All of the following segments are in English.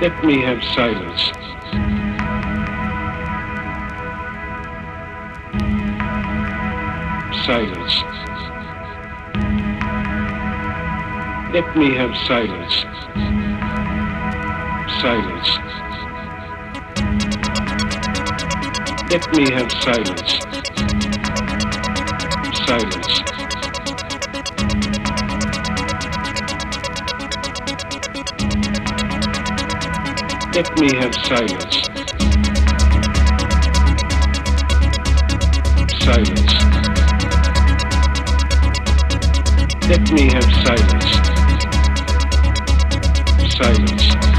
Let me have silence. Silence. Let me have silence. Silence. Let me have silence. Silence. Let me have silence. Silence. Let me have silence. Silence.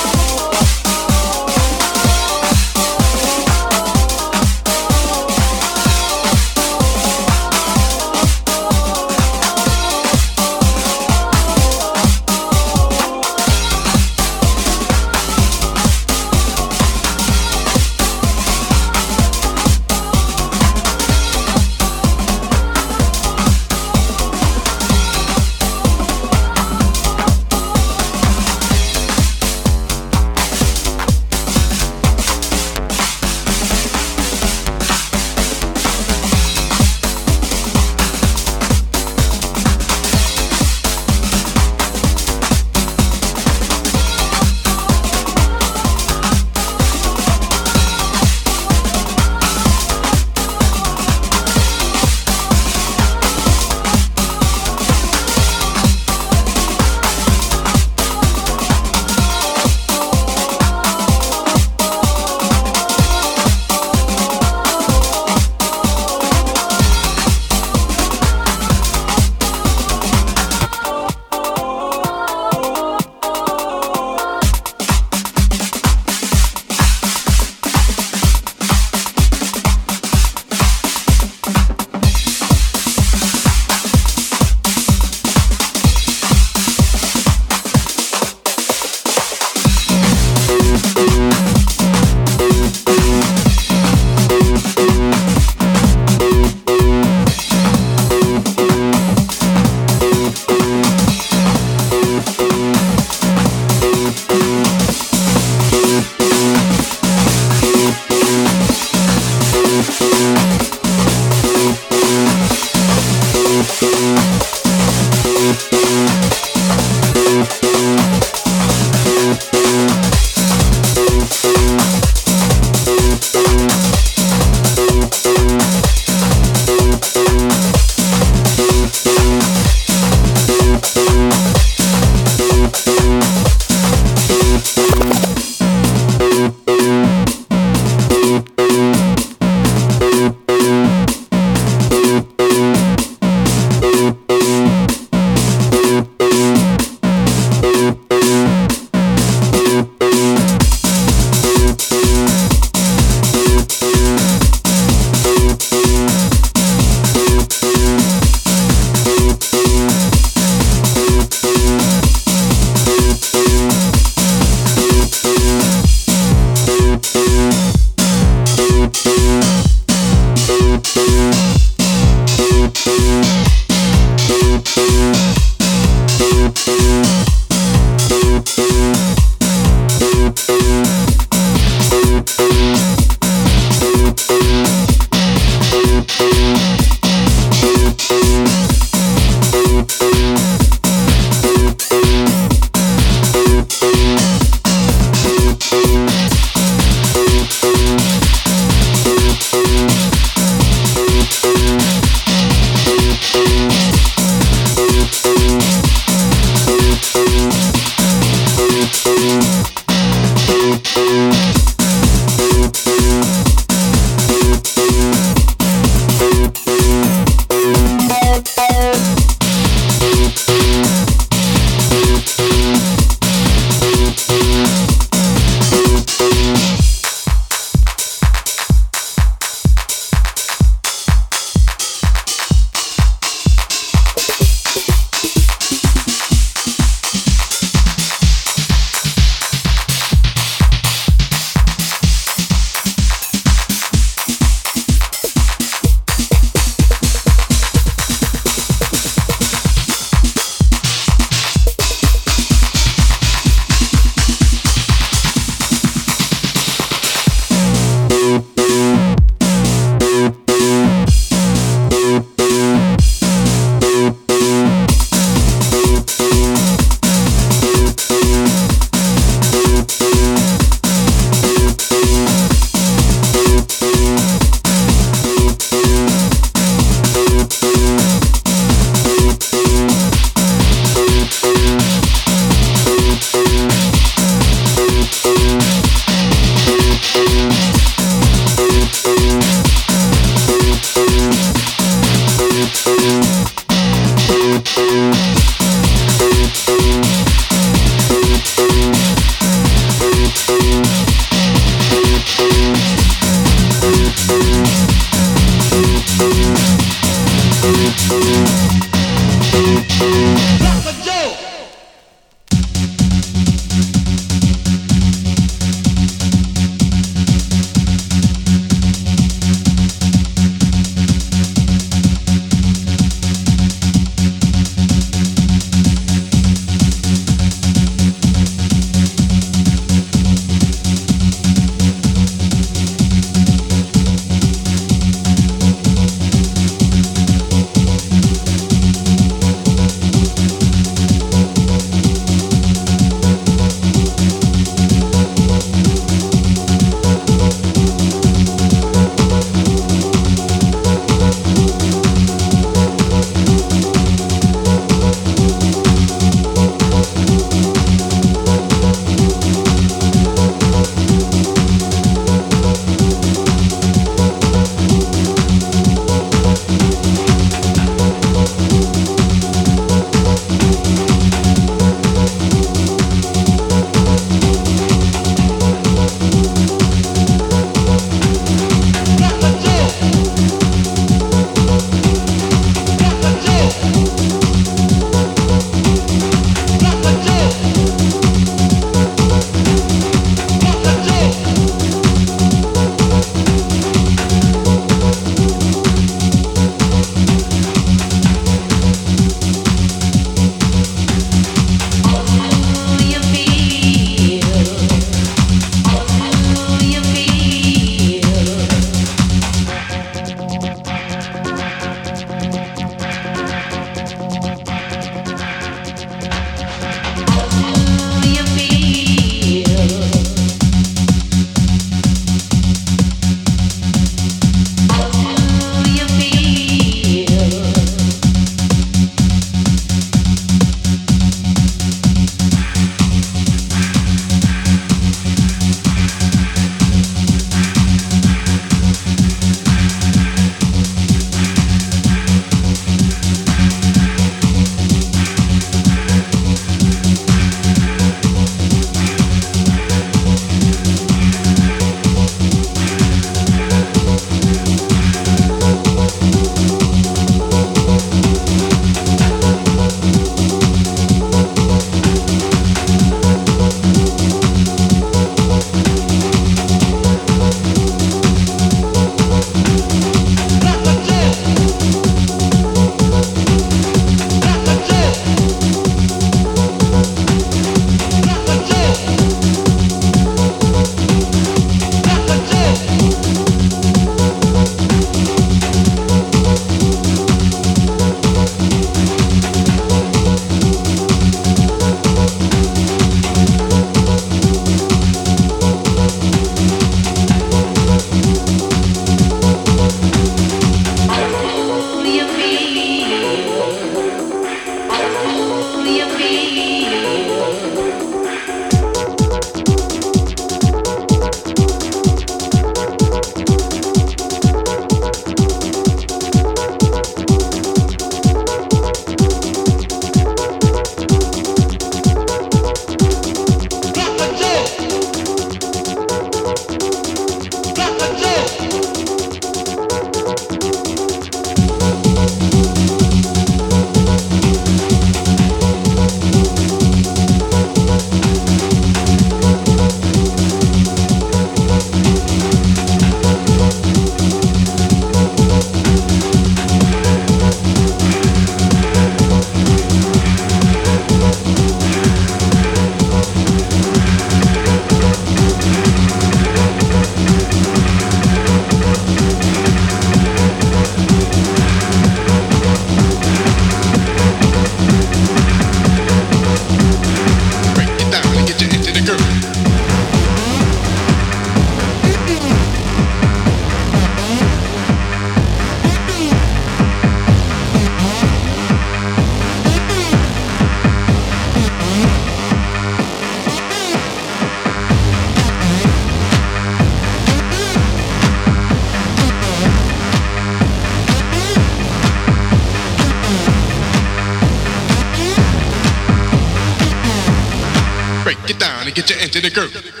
Get you into the groove.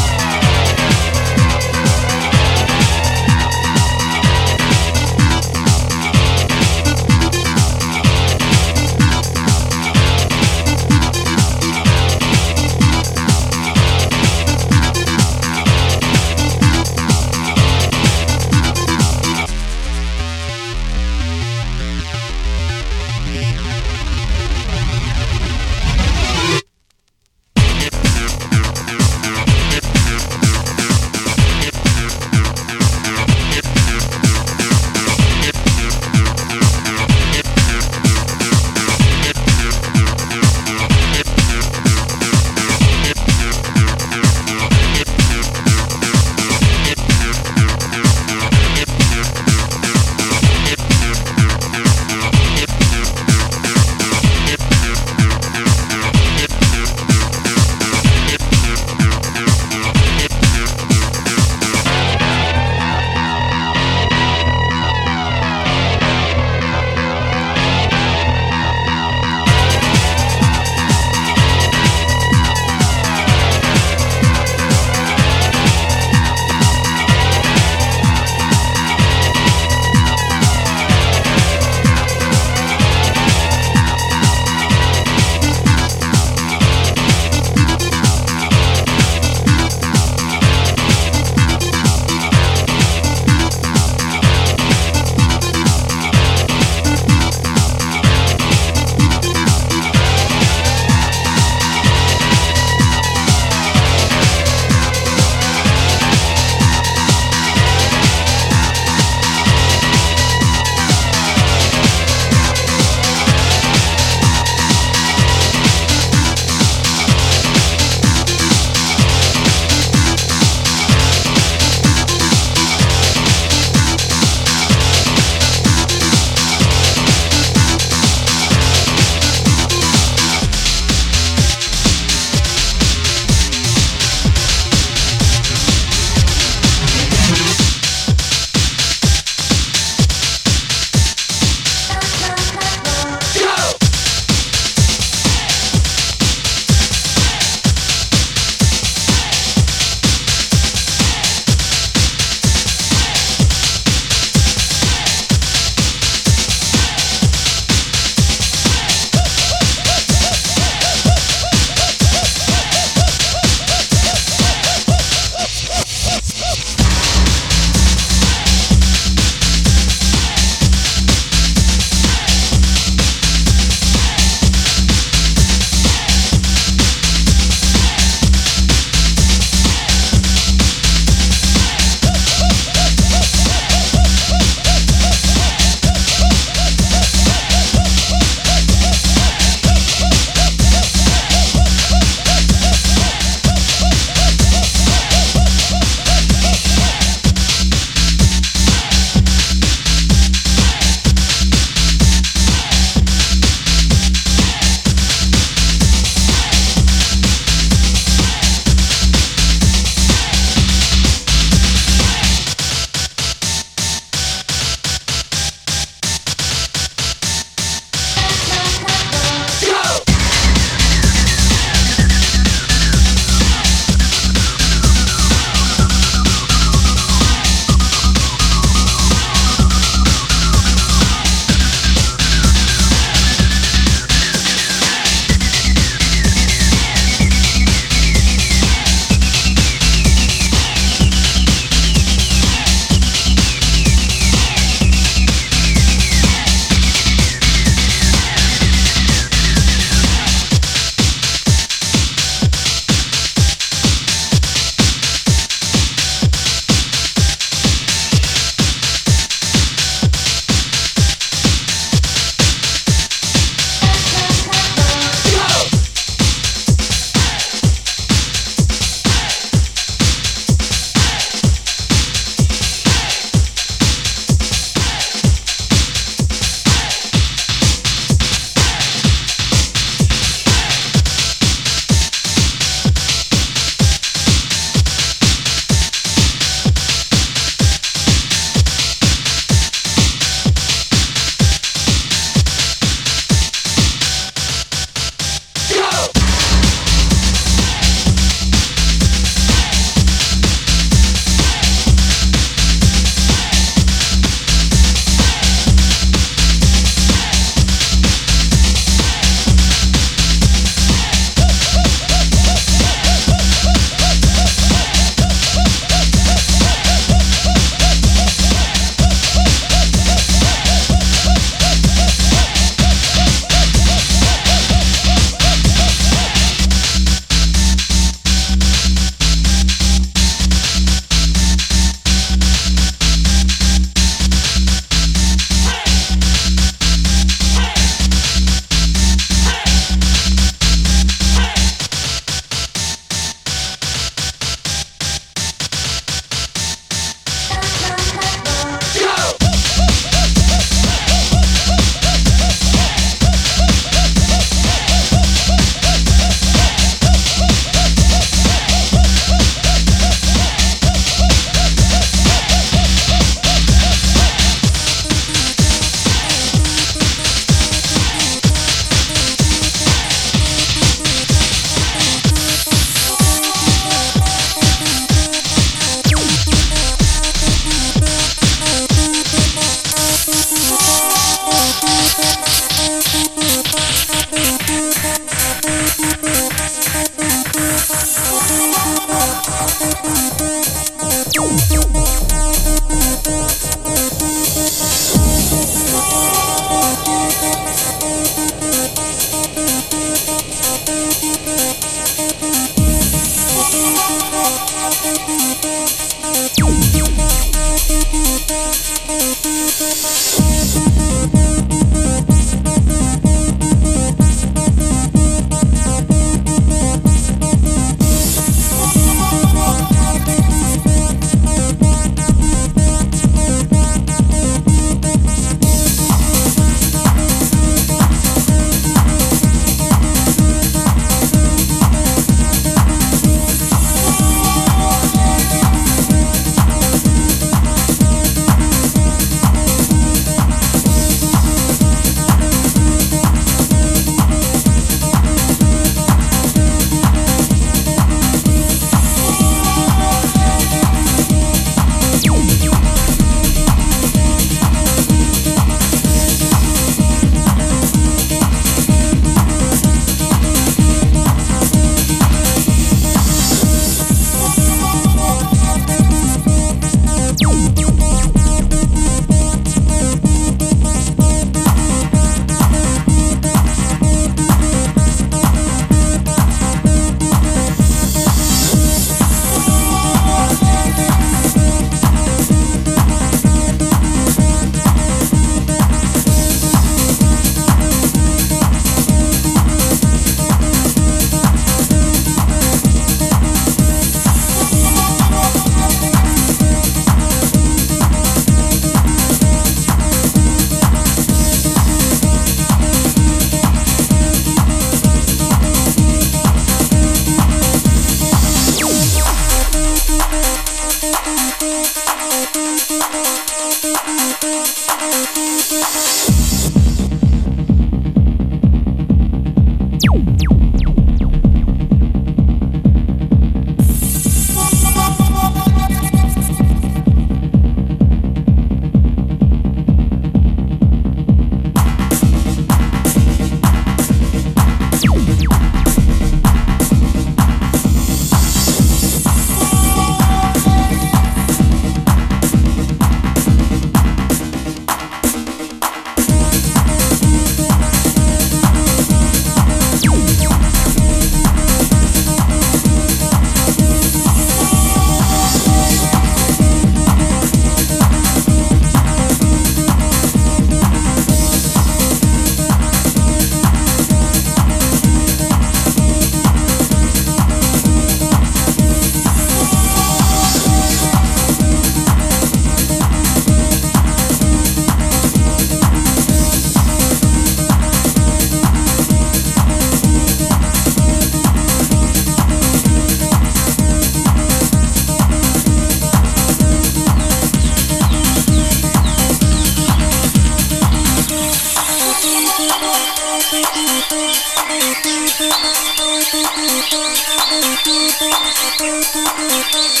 Thank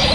you.